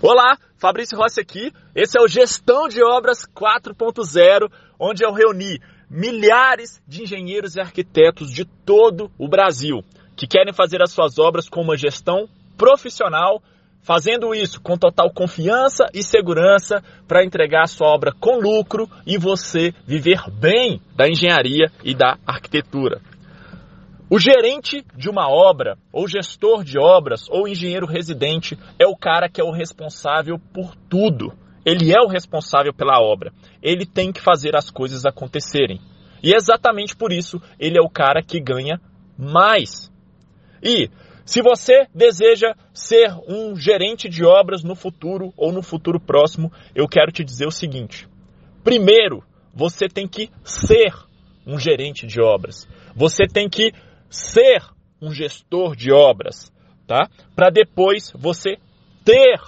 Olá, Fabrício Rossi aqui. Esse é o Gestão de Obras 4.0, onde eu reuni milhares de engenheiros e arquitetos de todo o Brasil que querem fazer as suas obras com uma gestão profissional, fazendo isso com total confiança e segurança para entregar a sua obra com lucro e você viver bem da engenharia e da arquitetura. O gerente de uma obra, ou gestor de obras, ou engenheiro residente, é o cara que é o responsável por tudo. Ele é o responsável pela obra. Ele tem que fazer as coisas acontecerem. E exatamente por isso ele é o cara que ganha mais. E se você deseja ser um gerente de obras no futuro ou no futuro próximo, eu quero te dizer o seguinte: primeiro, você tem que ser um gerente de obras. Você tem que ser um gestor de obras, tá? Para depois você ter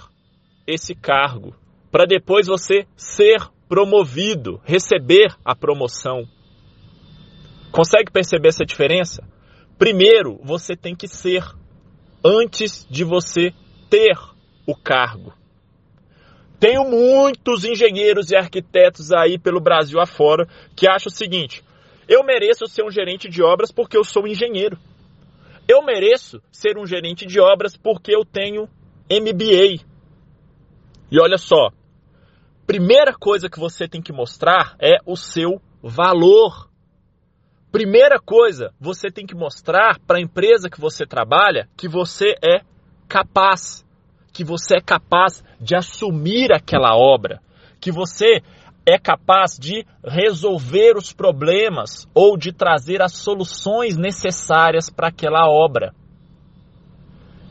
esse cargo, para depois você ser promovido, receber a promoção. Consegue perceber essa diferença? Primeiro, você tem que ser antes de você ter o cargo. Tenho muitos engenheiros e arquitetos aí pelo Brasil afora que acham o seguinte: eu mereço ser um gerente de obras porque eu sou engenheiro. Eu mereço ser um gerente de obras porque eu tenho MBA. E olha só, primeira coisa que você tem que mostrar é o seu valor. Primeira coisa, você tem que mostrar para a empresa que você trabalha que você é capaz, que você é capaz de assumir aquela obra, que você é capaz de resolver os problemas ou de trazer as soluções necessárias para aquela obra.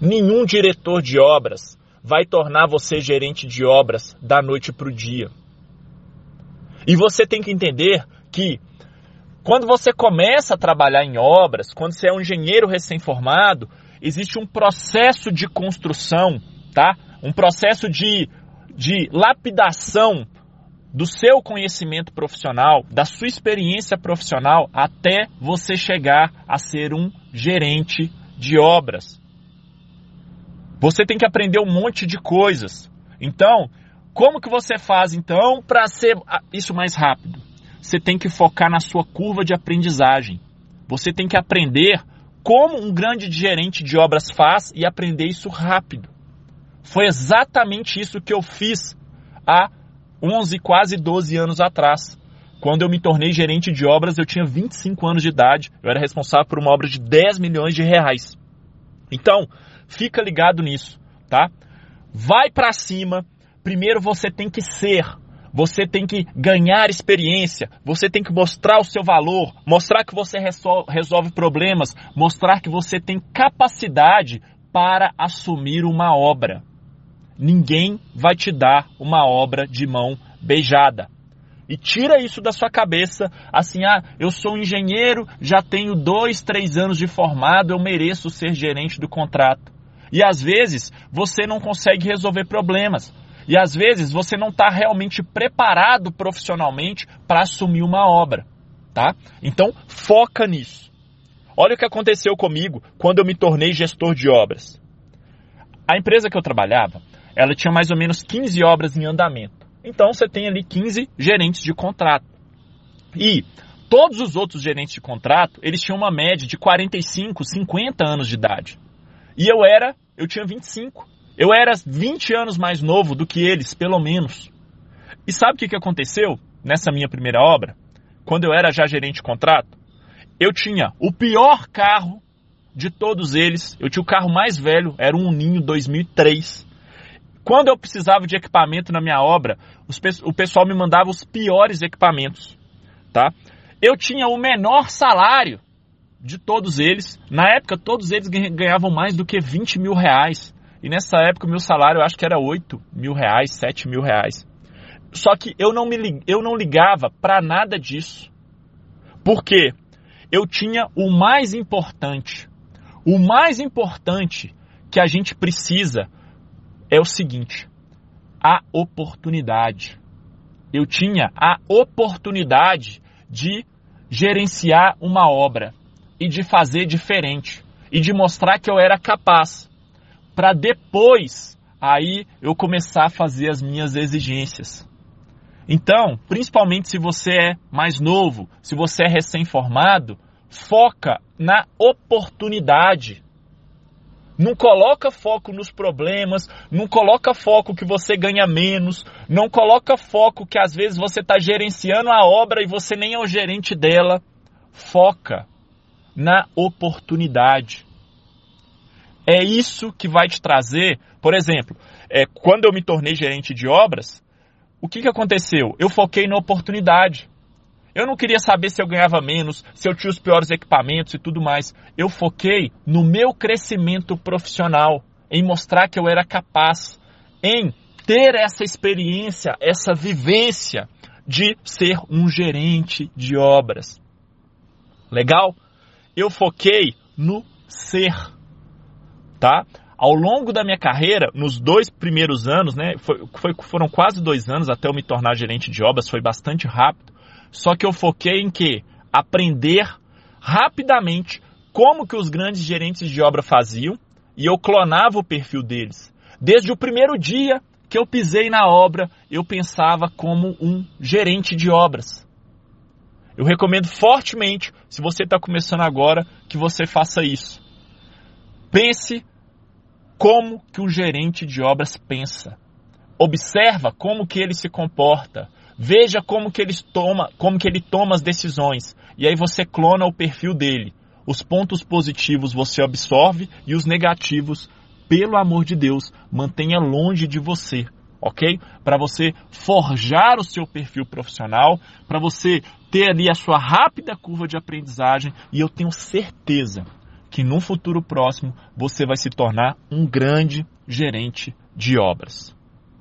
Nenhum diretor de obras vai tornar você gerente de obras da noite para o dia. E você tem que entender que quando você começa a trabalhar em obras, quando você é um engenheiro recém-formado, existe um processo de construção, tá? Um processo de, de lapidação do seu conhecimento profissional, da sua experiência profissional, até você chegar a ser um gerente de obras. Você tem que aprender um monte de coisas. Então, como que você faz então para ser isso mais rápido? Você tem que focar na sua curva de aprendizagem. Você tem que aprender como um grande gerente de obras faz e aprender isso rápido. Foi exatamente isso que eu fiz há 11, quase 12 anos atrás. Quando eu me tornei gerente de obras, eu tinha 25 anos de idade. Eu era responsável por uma obra de 10 milhões de reais. Então, fica ligado nisso, tá? Vai para cima. Primeiro você tem que ser, você tem que ganhar experiência, você tem que mostrar o seu valor, mostrar que você resolve problemas, mostrar que você tem capacidade para assumir uma obra. Ninguém vai te dar uma obra de mão beijada. E tira isso da sua cabeça, assim, ah, eu sou um engenheiro, já tenho dois, três anos de formado, eu mereço ser gerente do contrato. E às vezes você não consegue resolver problemas. E às vezes você não está realmente preparado profissionalmente para assumir uma obra, tá? Então foca nisso. Olha o que aconteceu comigo quando eu me tornei gestor de obras. A empresa que eu trabalhava, ela tinha mais ou menos 15 obras em andamento. Então você tem ali 15 gerentes de contrato. E todos os outros gerentes de contrato, eles tinham uma média de 45, 50 anos de idade. E eu era, eu tinha 25. Eu era 20 anos mais novo do que eles, pelo menos. E sabe o que, que aconteceu nessa minha primeira obra? Quando eu era já gerente de contrato, eu tinha o pior carro de todos eles. Eu tinha o carro mais velho, era um Ninho 2003. Quando eu precisava de equipamento na minha obra, o pessoal me mandava os piores equipamentos, tá? Eu tinha o menor salário de todos eles. Na época, todos eles ganhavam mais do que 20 mil reais. E nessa época, o meu salário eu acho que era 8 mil reais, 7 mil reais. Só que eu não, me, eu não ligava para nada disso. Porque eu tinha o mais importante. O mais importante que a gente precisa é o seguinte: a oportunidade. Eu tinha a oportunidade de gerenciar uma obra e de fazer diferente e de mostrar que eu era capaz para depois aí eu começar a fazer as minhas exigências. Então, principalmente se você é mais novo, se você é recém-formado, foca na oportunidade. Não coloca foco nos problemas, não coloca foco que você ganha menos, não coloca foco que às vezes você está gerenciando a obra e você nem é o gerente dela. Foca na oportunidade. É isso que vai te trazer, por exemplo, é, quando eu me tornei gerente de obras, o que, que aconteceu? Eu foquei na oportunidade. Eu não queria saber se eu ganhava menos, se eu tinha os piores equipamentos e tudo mais. Eu foquei no meu crescimento profissional, em mostrar que eu era capaz, em ter essa experiência, essa vivência de ser um gerente de obras. Legal? Eu foquei no ser, tá? Ao longo da minha carreira, nos dois primeiros anos, né, foi, foi, foram quase dois anos até eu me tornar gerente de obras, foi bastante rápido. Só que eu foquei em que? Aprender rapidamente como que os grandes gerentes de obra faziam e eu clonava o perfil deles. Desde o primeiro dia que eu pisei na obra, eu pensava como um gerente de obras. Eu recomendo fortemente, se você está começando agora, que você faça isso. Pense como que um gerente de obras pensa. Observa como que ele se comporta. Veja como que ele toma, como que ele toma as decisões. E aí você clona o perfil dele. Os pontos positivos você absorve e os negativos, pelo amor de Deus, mantenha longe de você, ok? Para você forjar o seu perfil profissional, para você ter ali a sua rápida curva de aprendizagem e eu tenho certeza que no futuro próximo você vai se tornar um grande gerente de obras.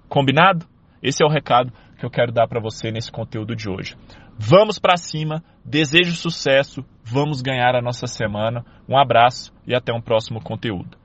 Combinado? Esse é o recado que eu quero dar para você nesse conteúdo de hoje. Vamos para cima, desejo sucesso, vamos ganhar a nossa semana. Um abraço e até um próximo conteúdo.